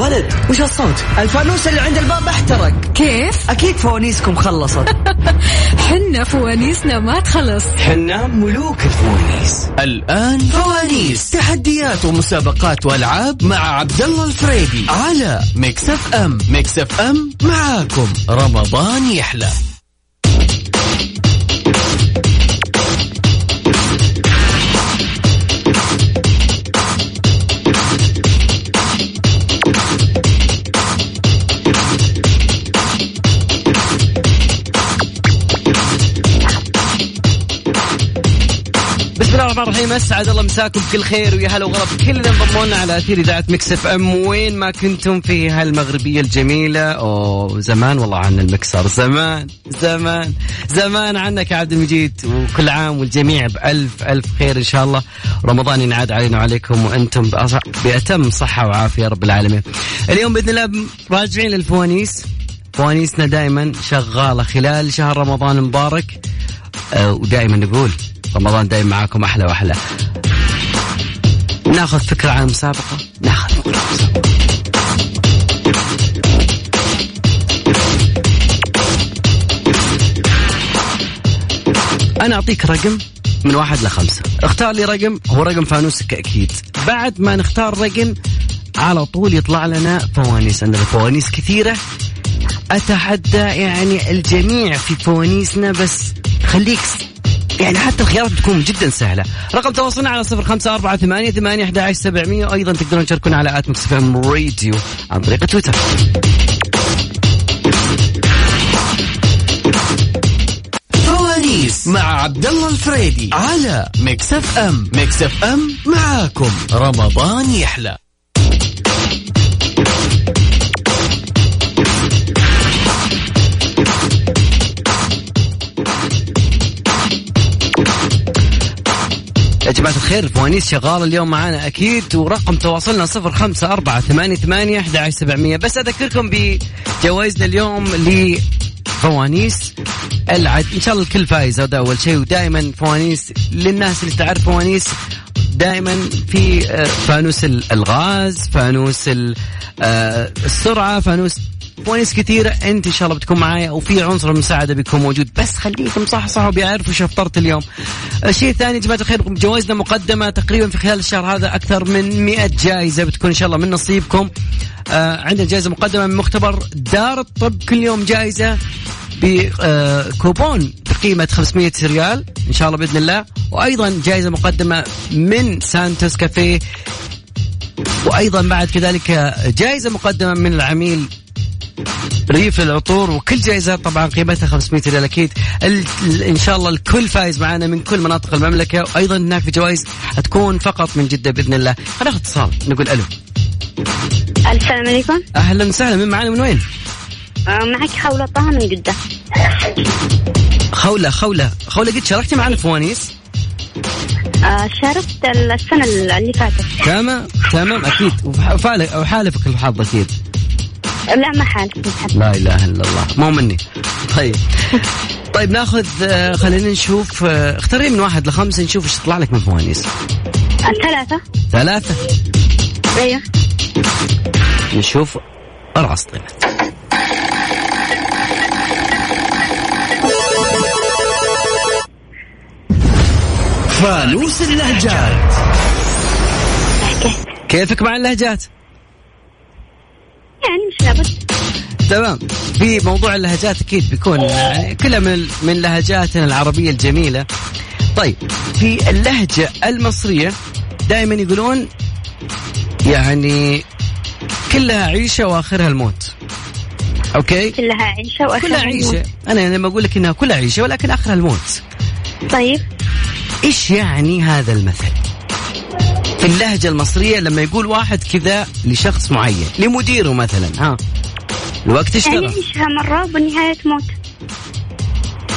ولد وش الصوت؟ الفانوس اللي عند الباب احترق. كيف؟ أكيد فوانيسكم خلصت. حنا فوانيسنا ما تخلص. حنا ملوك الفوانيس. الآن فوانيس. تحديات ومسابقات وألعاب مع عبد الله الفريدي على ميكس أف أم. ميكس أف أم معاكم. رمضان يحلى. الله الرحمن الرحيم اسعد الله مساكم بكل خير ويا هلا وغلا. بكل اللي انضموا لنا على أثير إذاعة ميكس إف إم وين ما كنتم في هالمغربية الجميلة. أوه زمان والله عن المكسر. زمان زمان زمان عنك يا عبد المجيد. وكل عام والجميع بألف ألف خير إن شاء الله. رمضان ينعاد علينا وعليكم وأنتم بأتم صحة وعافية رب العالمين. اليوم بإذن الله راجعين للفوانيس. فوانيسنا دائما شغالة خلال شهر رمضان المبارك. آه، ودائما نقول رمضان دايما معاكم أحلى وأحلى. ناخذ فكرة عن المسابقة. ناخذ. فكره عن المسابقه أنا أعطيك رقم. من واحد لخمسة اختار لي رقم. هو رقم فانوسك أكيد. بعد ما نختار رقم على طول يطلع لنا فوانيس. عندنا فوانيس كثيرة. أتحدى يعني الجميع في فوانيسنا بس خليك يعني حتى الخيارات بتكون جدا سهلة. رقم تواصلنا على صفر خمسة أربعة ثمانية ثمانية أحد سبعمية وأيضا تقدرون تشاركونا على at ميكس راديو عن طريق تويتر. مع عبد الله الفريدي على ميكس إف إم. ميكس إف إم معاكم. رمضان يحلى. جماعة الخير الفوانيس شغالة اليوم معانا أكيد ورقم تواصلنا صفر خمسة أربعة ثمانية ثمانية أحد سبعمية. بس أذكركم بجوائزنا اليوم لفوانيس العد. إن شاء الله الكل فايز هذا أول شيء. ودائما فوانيس للناس اللي تعرف فوانيس دائما في آه، فانوس ال- الغاز فانوس آه، السرعة فانوس فوانيس كثيرة انت ان شاء الله بتكون معايا وفي عنصر المساعدة بيكون موجود بس خليكم صح صح وبيعرفوا وش افطرت اليوم. الشيء الثاني يا جماعة الخير جوائزنا مقدمة تقريبا في خلال الشهر هذا أكثر من 100 جائزة بتكون إن شاء الله من نصيبكم. آه عندنا جائزة مقدمة من مختبر دار الطب كل يوم جائزة بكوبون بقيمة 500 ريال إن شاء الله بإذن الله وأيضا جائزة مقدمة من سانتوس كافيه وأيضا بعد كذلك جائزة مقدمة من العميل ريف العطور وكل جائزة طبعا قيمتها 500 ريال أكيد. إن شاء الله الكل فايز معنا من كل مناطق المملكة. وأيضا هناك في جوائز حتكون فقط من جدة بإذن الله. هناخذ اتصال. نقول ألو. السلام عليكم. أهلا وسهلا. من معنا من وين؟ آه، معك خولة طه من جدة. خولة خولة. خولة قد شاركتي معنا فوانيس؟ آه، شاركت السنة اللي فاتت. تمام تمام. أكيد. وفالك وحالفك الحظ أكيد. لا ما حالف لا إله إلا الله. مو مني. طيب. طيب ناخذ آه، خلينا نشوف آه، اختاري من واحد لخمسه نشوف إيش يطلع لك من فوانيس. الثلاثة. ثلاثة. أيوه. نشوف ارعص طلعت فانوس اللهجات. كيفك مع اللهجات؟ تمام. في موضوع اللهجات أكيد بيكون يعني كلها من من لهجاتنا العربية الجميلة. طيب في اللهجة المصرية دائما يقولون يعني كلها عيشة وآخرها الموت. أوكي؟ كلها عيشة وآخرها كلها عيشة. أنا لما أقول لك إنها كلها عيشة ولكن آخرها الموت. طيب. إيش يعني هذا المثل؟ في اللهجة المصرية لما يقول واحد كذا لشخص معين لمديره مثلا ها. الوقت يعني اشتغل عيشها مرة وبالنهاية تموت.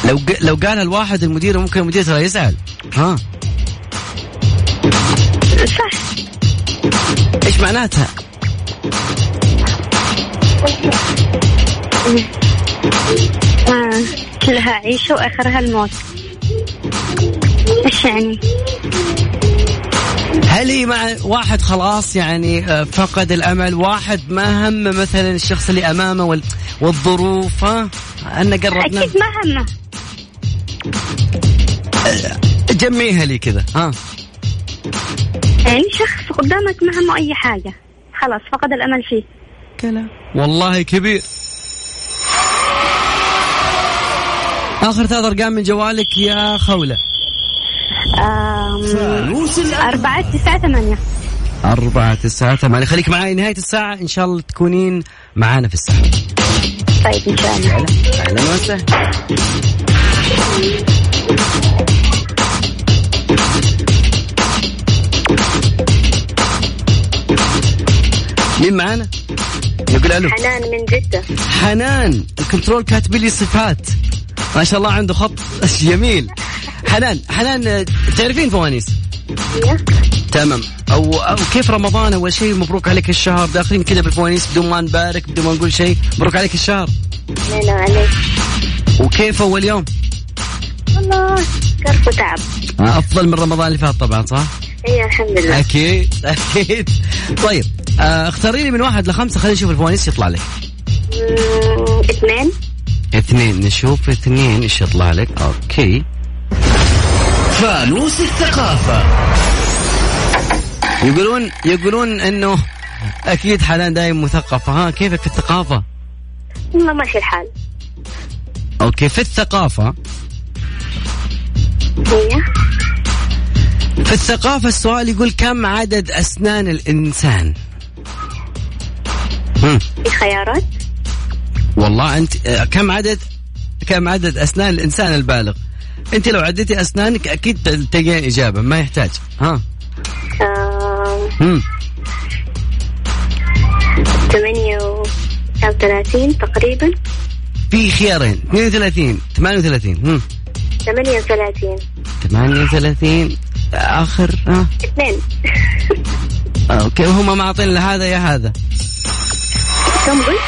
لو لو قالها الواحد المدير ممكن المدير ترى يزعل ها؟ صح. إيش معناتها؟ آه. كلها عيشة وآخرها الموت. إيش يعني؟ هل هي مع واحد خلاص يعني آه، فقد الأمل؟ واحد ما هم مثلا الشخص اللي أمامه وال... والظروف ها؟ أن قربنا أكيد ما همه. جمعيها لي كذا. ها يعني شخص قدامك ما همه أي حاجة. خلاص فقد الأمل فيه. كلام. والله كبير. آخر ثلاث أرقام من جوالك يا خولة. فانوس أربعة تسعة ثمانية. أربعة تسعة ثمانية. خليك معي نهاية الساعة. إن شاء الله تكونين معانا في الساعة. طيب إن شاء الله. أهلا وسهلا. مين معانا؟ يقول ألو. حنان من جدة. حنان الكنترول كاتب لي صفات. ما شاء الله عنده خط. جميل. حنان حنان تعرفين فوانيس؟ تمام. أو أو كيف رمضان؟ أول شيء مبروك عليك الشهر. داخلين كذا بالفوانيس بدون ما نبارك بدون ما نقول شيء. مبروك عليك الشهر. الله عليك. وكيف أول يوم؟ والله كرب وتعب. أفضل من رمضان اللي فات طبعا صح؟ هي الحمد لله. أكيد أكيد. طيب آه، اختاري لي من واحد لخمسة. خلينا نشوف الفوانيس يطلع لك اثنين. اثنين نشوف اثنين إيش يطلع لك. أوكي. فانوس الثقافة يقولون يقولون إنه أكيد حنان دايم مثقفة. ها كيفك في الثقافة؟ والله ماشي الحال. أوكي في الثقافة. هي في الثقافة السؤال يقول كم عدد أسنان الإنسان؟ هم. في خيارات؟ والله أنت آه، كم عدد كم عدد أسنان الإنسان البالغ؟ انت لو عديتي اسنانك أكيد تلقين اجابة ما يحتاج. ها. ثمانية وثلاثين تقريبا. في خيارين 32 38 هم. ثمانية وثلاثين. 38 آخر ها؟ اثنين. أوكي هم معطين لا هذا يا هذا. كم قلت؟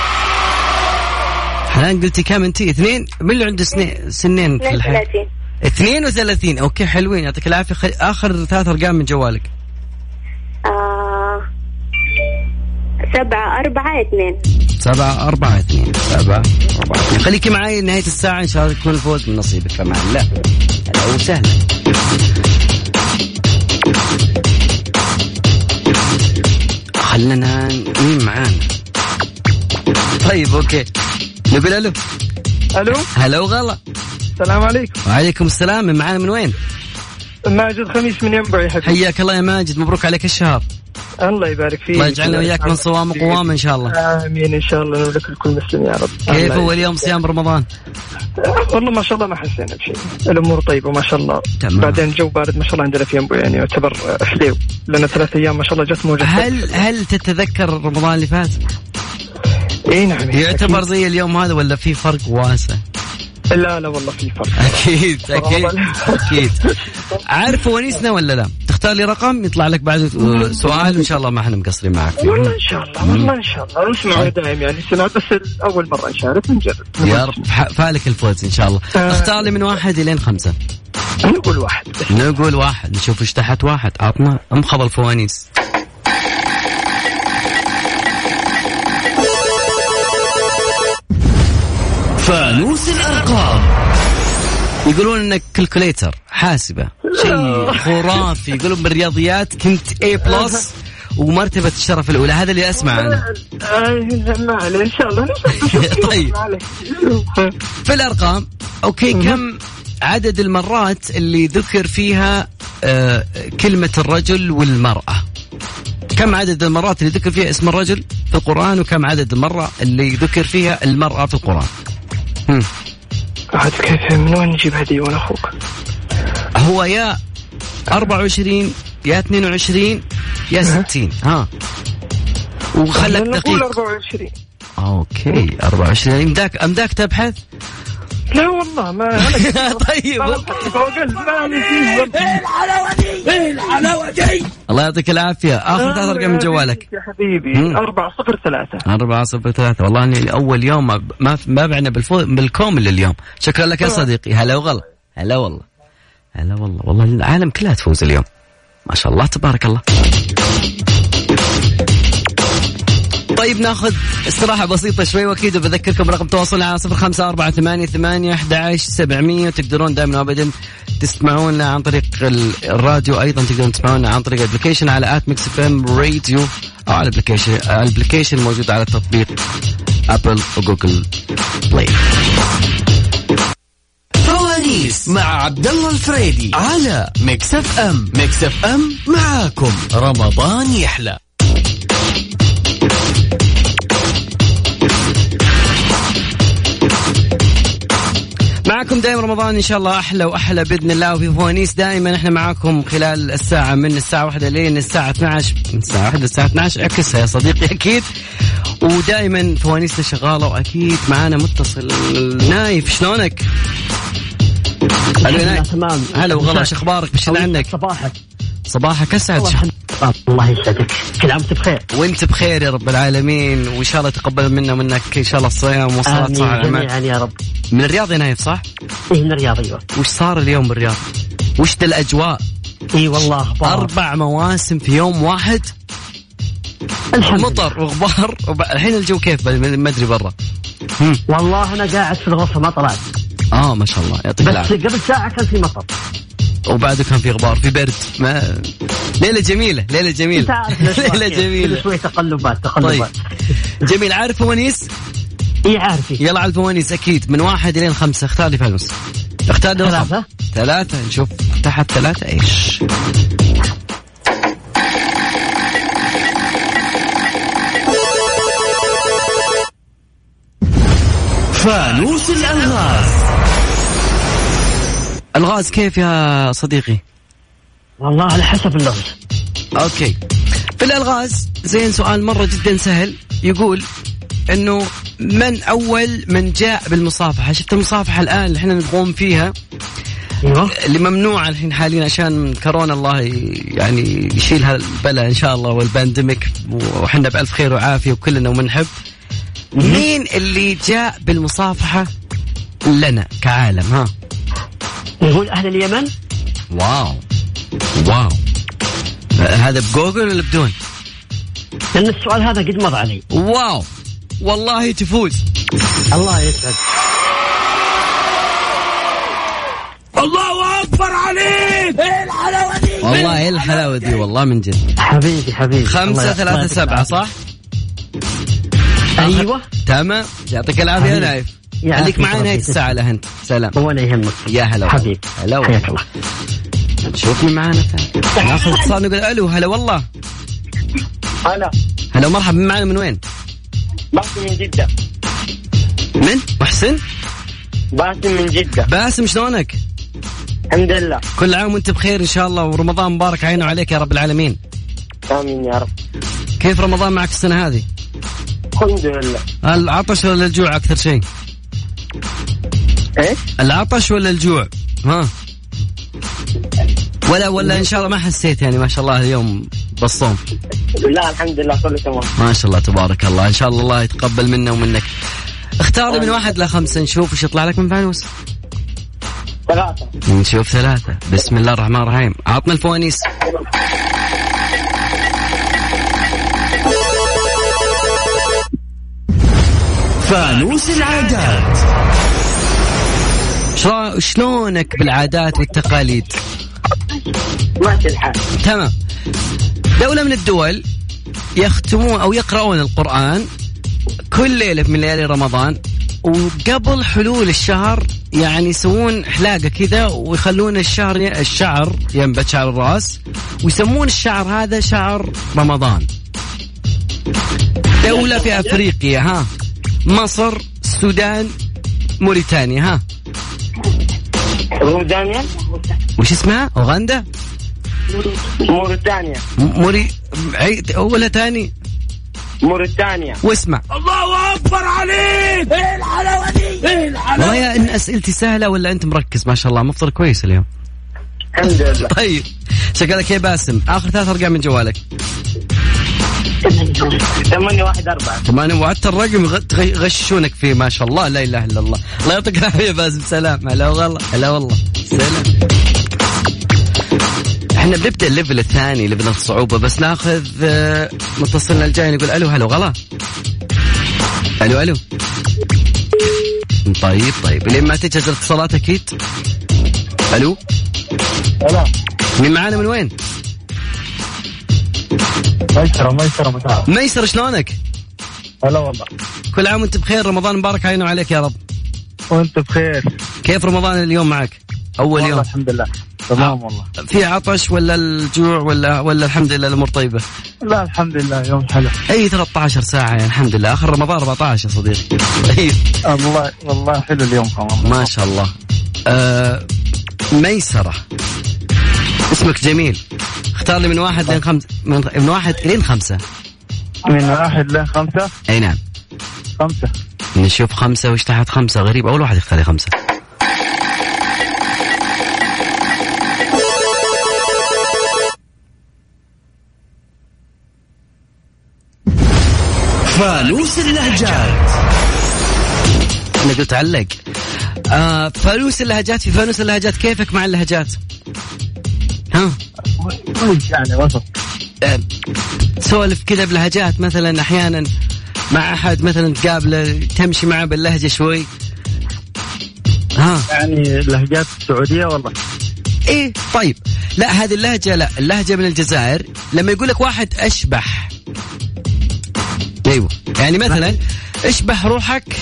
حنان قلتي كم انت اثنين؟ من اللي عنده سنين سنين في الحياة 32 32 أوكي حلوين. يعطيك العافية. خل... آخر ثلاث أرقام من جوالك. آه، سبعة أربعة اثنين. سبعة أربعة اثنين. سبعة أربعة اثنين. خليكي معي نهاية الساعة. إن شاء الله يكون الفوز من نصيبك. فمع الله. هلا وسهلا. خلنا مين معانا؟ طيب أوكي. نقول ألو. ألو؟ هلا وغلا. السلام عليكم. وعليكم السلام. من معانا من وين؟ ماجد خميس من ينبع يا حبيبي. حياك الله يا ماجد. مبروك عليك الشهر. الله يبارك فيك. الله يجعلنا وياك من صوام وقوام إن شاء الله. آمين. إن شاء الله ولك الكل مسلم يا رب. كيف الله اول يوم صيام رمضان؟ والله ما شاء الله ما حسينا بشيء. الأمور طيبة ما شاء الله. تمام. بعدين الجو بارد ما شاء الله عندنا في ينبع يعني يعتبر حليو. لنا ثلاث أيام ما شاء الله جت موجه هل هل تتذكر رمضان اللي فات؟ إي نعم. يعتبر زي اليوم هذا ولا في فرق واسع؟ لا لا والله في فرق. أكيد أكيد أكيد. عارف ونيسنا ولا لا؟ تختار لي رقم يطلع لك بعد سؤال وان شاء الله ما إحنا مقصرين معك. فيه. والله إن شاء الله والله إن شاء الله. نسمع دائم يعني سمعت بس أول مرة نشارك نجرب يا رب فالك الفوز إن شاء الله. آه. اختار لي من واحد إلين خمسة. نقول واحد. نقول واحد نشوف إيش تحت واحد. عطنا امخض الفوانيس فانوس الأرقام. يقولون إنك calculator حاسبة. شيء خرافي. يقولون بالرياضيات كنت A plus ومرتبة الشرف الأولى. هذا اللي أسمع أنا ما عليه إن شاء الله. طيب. في الأرقام أوكي كم عدد المرات اللي ذكر فيها آه كلمة الرجل والمرأة؟ كم عدد المرات اللي ذكر فيها اسم الرجل في القرآن وكم عدد المرة اللي ذكر فيها المرأة في القرآن. عاد كيف من وين نجيب هدية وأنا أخوك؟ هو يا 24 يا 22 يا 60 ها. وخلك نقول دقيق. 24 أوكي 24 امداك أمداك تبحث؟ لا والله ما طيب. أقل ما لي فيه الله يعطيك العافية. آخر ثلاث أرقام من جوالك. يا حبيبي مم. 403 أربعة صفر ثلاثة. والله إني أول يوم ما ما, بعنا إلا اليوم. شكرا لك يا صديقي. هلا وغلا. هلا والله. هلا والله. والله العالم كلها تفوز اليوم. ما شاء الله تبارك الله. طيب ناخذ استراحة بسيطة شوي وأكيد بذكركم رقم تواصلنا على صفر خمسة أربعة ثمانية ثمانية أحد سبعمية وتقدرون دائما وأبدا تسمعونا عن طريق ال- الراديو أيضا تقدرون تسمعونا عن طريق ال application على at ميكس إف إم راديو. أو على ال application ال application موجود على تطبيق أبل وجوجل بلاي. مع عبد الله الفريدي على ميكس إف إم. ميكس إف إم معاكم. رمضان يحلى. معكم دائما رمضان إن شاء الله أحلى وأحلى بإذن الله. وفي فوانيس دائما إحنا معاكم خلال الساعة من الساعة 1 لين الساعة 12 من الساعة 1 للساعة 12 اعكسها يا صديقي أكيد. ودائما فوانيسنا شغاله وأكيد معانا متصل. نايف شلونك؟ يا نايف. تمام. هلا وغلا شو أخبارك؟ بشر عنك؟ صباحك. صباحك أسعد. الله يسعدك كل عام وانت بخير وانت بخير يا رب العالمين وإن شاء الله تقبل منا ومنك إن شاء الله الصيام والصلاه صح. جميعا يا رب من الرياض يا نايف صح؟ إيه من الرياض أيوه وش صار اليوم بالرياض؟ وش ذا الأجواء؟ اي والله أخبار أربع مواسم في يوم واحد الحمد. مطر وغبار وب... الحين الجو كيف ما أدري برا. والله أنا قاعد في الغرفة ما طلعت آه ما شاء الله يعطيك بس العافية قبل ساعة كان في مطر وبعده كان في غبار في برد. ما ليلة جميلة ليلة جميلة. ليلة. جميلة. كل شوي تقلبات طيب. تقلبات جميل عارف فوانيس؟ إي عارفي يلا على الفوانيس أكيد. من واحد الين خمسه اختار لي فانوس. اختار لي رقم. ثلاثة. ثلاثة نشوف. تحت ثلاثة إيش؟ فانوس الألغاز. الغاز كيف يا صديقي؟ والله على حسب اللغز okay. في الألغاز زين سؤال مرة جدا سهل. يقول إنه من أول من جاء بالمصافحة؟ شفت المصافحة الآن اللي إحنا نقوم فيها؟ أيوه. اللي ممنوعه الحين حاليا عشان كورونا الله يعني يشيل هالبلاء إن شاء الله وال pandemic وحنا بألف خير وعافية وكلنا ومنحب. مين اللي جاء بالمصافحة؟ لنا كعالم ها. نقول أهل اليمن؟ wow. wow. هذا بجوجل ولا بدون؟ لأن السؤال هذا قد مر علي. wow. والله تفوز. الله يسعد والله إيه الحلاوة دي؟ والله من جد. حبيبي حبيبي. خمسة الله- الله ثلاثة سبعة. صح؟ أيوه. تمام. يعطيك العافية. نايف. يعافيك خليك معي تسلم. الساعة لهند سلام ولا يهمك يا هلا والله. حبيبي هلا والله. حياك الله نشوف مين معانا ثاني ناخذ اتصال نقول ألو هلا والله هلا هلا مرحبا مين معانا من وين؟ باسم من جدة من؟ محسن؟ باسم من جدة باسم شلونك؟ الحمد لله كل عام وأنت بخير إن شاء الله ورمضان مبارك عينه عليك يا رب العالمين آمين يا رب كيف رمضان معك السنة هذه؟ الحمد لله العطش ولا الجوع أكثر شيء؟ إيش؟ العطش ولا الجوع؟ ها؟ ولا ولا إن شاء الله ما حسيت يعني ما شاء الله اليوم بالصوم. لا الحمد لله كله تمام. ما شاء الله تبارك الله. إن شاء الله الله يتقبل منا ومنك. اختار لي من واحد لخمسة نشوف وش يطلع لك من فانوس. ثلاثة. نشوف ثلاثة. بسم الله الرحمن الرحيم. عطنا الفوانيس. فانوس العادات. شلونك بالعادات والتقاليد؟ ماشي الحال. تمام. دولة من الدول يختمون أو يقرؤون القرآن كل ليلة من ليالي رمضان وقبل حلول الشهر يعني يسوون حلاقة كذا ويخلون الشهر الشعر ينبت شعر الرأس ويسمون الشعر هذا شعر رمضان. دولة في أفريقيا ها. مصر السودان موريتانيا ها. موريتانيا. وش اسمها؟ أوغندا؟ موريتانيا. موري عيد ولا تاني؟ موريتانيا. واسمع. والله يا إن أسئلتي سهلة ولا أنت مركز؟ ما شاء الله مفطر كويس اليوم. الحمد لله. طيب. شكلك يا باسم. آخر ثلاث أرقام من جوالك. ثمانية واحد أربعة. ثمانية وعدت الرقم يغششونك فيه ما شاء الله. لا إله إلا الله. الله يعطيك العافية يا باسم سلام. هلا والله. هلا والله. سلام. إحنا بنبدأ ال level الثاني level الصعوبة بس ناخذ آه، متصلنا الجاي نقول ألو هلو غلا ألو ألو. طيب طيب. لين ما تجهز الاتصالات أكيد. ألو. لا مين معانا من وين؟ ميسرة ميسرة متعب ميسر شلونك؟ هلا والله. كل عام وانت بخير رمضان مبارك علينا وعليك يا رب. وانت بخير. كيف رمضان اليوم معك؟ أول والله يوم. الحمد لله. تمام والله. في عطش ولا الجوع ولا ولا الحمد لله الأمور طيبة؟ لا الحمد لله يوم حلو. أي 13 ساعة يعني الحمد لله. آخر رمضان 14 يا صديقي. طيب. والله والله حلو اليوم كمان. ما شاء الله. آه ميسرة. اسمك جميل. اختار لي من واحد لين خمسه من, من واحد لين خمسة. من واحد لخمسة أي نعم. خمسة. نشوف خمسة وش تحت خمسة. غريب. أول واحد يختار لي خمسة. فانوس اللهجات. أنا قلت علق. آه فانوس اللهجات. في فانوس اللهجات كيفك مع اللهجات؟ ها؟ كويس يعني وسط. سولف كذا بلهجات مثلا أحيانا مع أحد مثلا تقابله تمشي معه باللهجة شوي. ها. يعني اللهجات السعودية والله. إيه طيب. لا هذه اللهجة لا. اللهجة من الجزائر. لما يقول لك واحد أشبح. أيوه. يعني مثلا أشبح روحك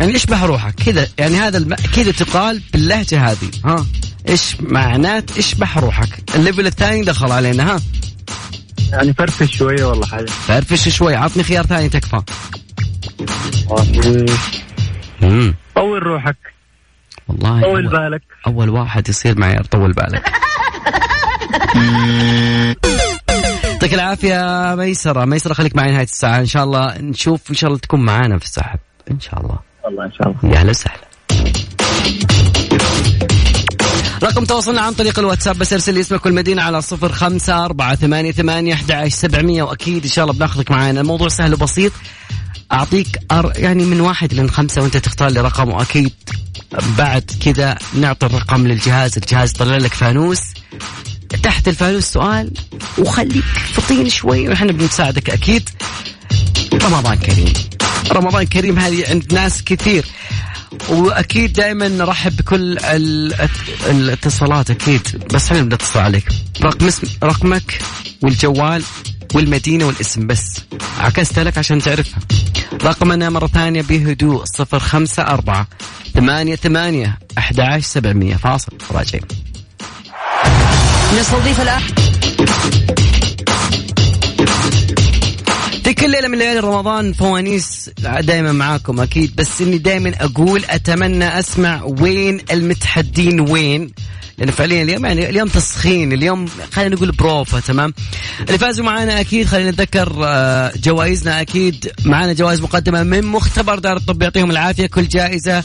يعني أشبح روحك. كذا يعني هذا الم... كذا تقال باللهجة هذه. ها. إيش معنات اشبح روحك؟ الليفل الثاني دخل علينا ها؟ يعني فرفش شوية والله حاجة. فرفش شوي عطني خيار ثاني تكفى. امم طول روحك. والله طول أول, بالك. أول واحد يصير معي طول بالك. يعطيك العافية ميسرة. ميسرة خليك معي نهاية الساعة. إن شاء الله نشوف إن شاء الله تكون معانا في السحب إن شاء الله. والله إن شاء الله. يا هلا وسهلا. رقم تواصلنا عن طريق الواتساب بس ارسل لي اسمك والمدينة على صفر خمسة أربعة ثمانية ثمانية أحد سبعمية وأكيد إن شاء الله بناخذك معانا. الموضوع سهل وبسيط. أعطيك أر... يعني من واحد لين خمسة وأنت تختار لي رقم وأكيد بعد كذا نعطي الرقم للجهاز. الجهاز يطلع لك فانوس. تحت الفانوس سؤال وخليك فطين شوي ونحن بنساعدك أكيد. رمضان كريم. رمضان كريم هذه عند ناس كثير. وأكيد دائما نرحب بكل ال- الاتصالات أكيد. بس إحنا بنتصل عليك. رقم اسم رقمك والجوال والمدينة والاسم بس. عكست لك عشان تعرفها. رقمنا مرة ثانية بهدوء صفر خمسة أربعة ثمانية ثمانية أحد عشر سبعمية. فاصل. راجعين. نستضيف في كل ليلة من ليالي رمضان فوانيس دائما معاكم أكيد بس إني دائما أقول أتمنى أسمع وين المتحدين وين لأن فعليا اليوم يعني اليوم تسخين اليوم خلينا نقول بروفا تمام؟ اللي فازوا معانا أكيد خلينا نتذكر آه، جوائزنا أكيد معانا جوائز مقدمة من مختبر دار الطب يعطيهم العافية كل جائزة آه،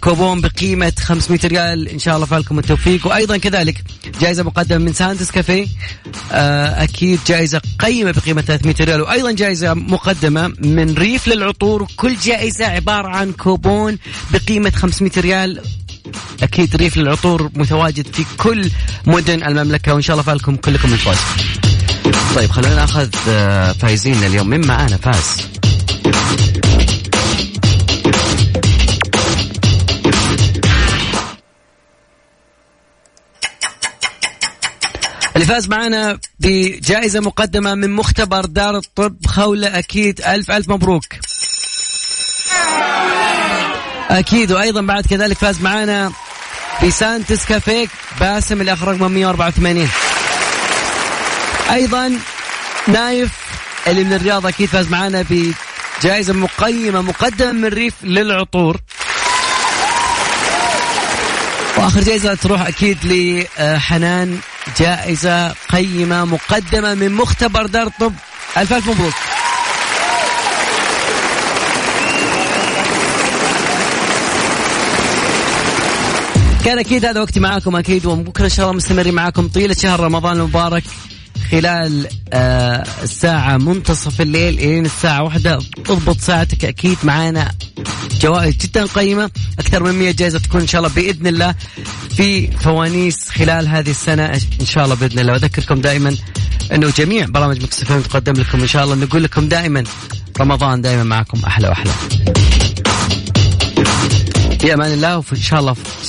كوبون بقيمة 500 ريال. إن شاء الله فالكم التوفيق. وأيضا كذلك جائزة مقدمة من سانتس كافيه أكيد جائزة قيمة بقيمة 300 ريال. وأيضا جائزة مقدمة من ريف للعطور. كل جائزة عبارة عن كوبون بقيمة 500 ريال. أكيد ريف للعطور متواجد في كل مدن المملكة. وإن شاء الله فالكم كلكم الفوز. طيب خلينا نأخذ آه، فايزين اليوم. مين معانا فاز؟ اللي فاز معنا بجائزة مقدمة من مختبر دار الطب خولة أكيد. ألف ألف مبروك. أكيد. وأيضا بعد كذلك فاز معانا في سانتس كافيه باسم اخر رقمه 184 أيضا نايف اللي من الرياض أكيد فاز معانا بجائزة مقيمة مقدمة من ريف للعطور. وآخر جائزة تروح أكيد لحنان جائزة قيمة مقدمة من مختبر دار الطب. ألف ألف مبروك. كان أكيد هذا وقتي معاكم أكيد وبكره إن شاء الله مستمرين معاكم طيلة شهر رمضان المبارك خلال آه الساعة منتصف الليل إلين الساعة واحدة. اضبط ساعتك أكيد معانا. جوائز جدا قيمة. أكثر من 100 جائزة تكون إن شاء الله بإذن الله في فوانيس خلال هذه السنة إن شاء الله بإذن الله. وأذكركم دائما أنه جميع برامج مكسفين تقدم لكم إن شاء الله. نقول لكم دائما رمضان دائما معكم. أحلى وأحلى في أمان الله وإن شاء الله في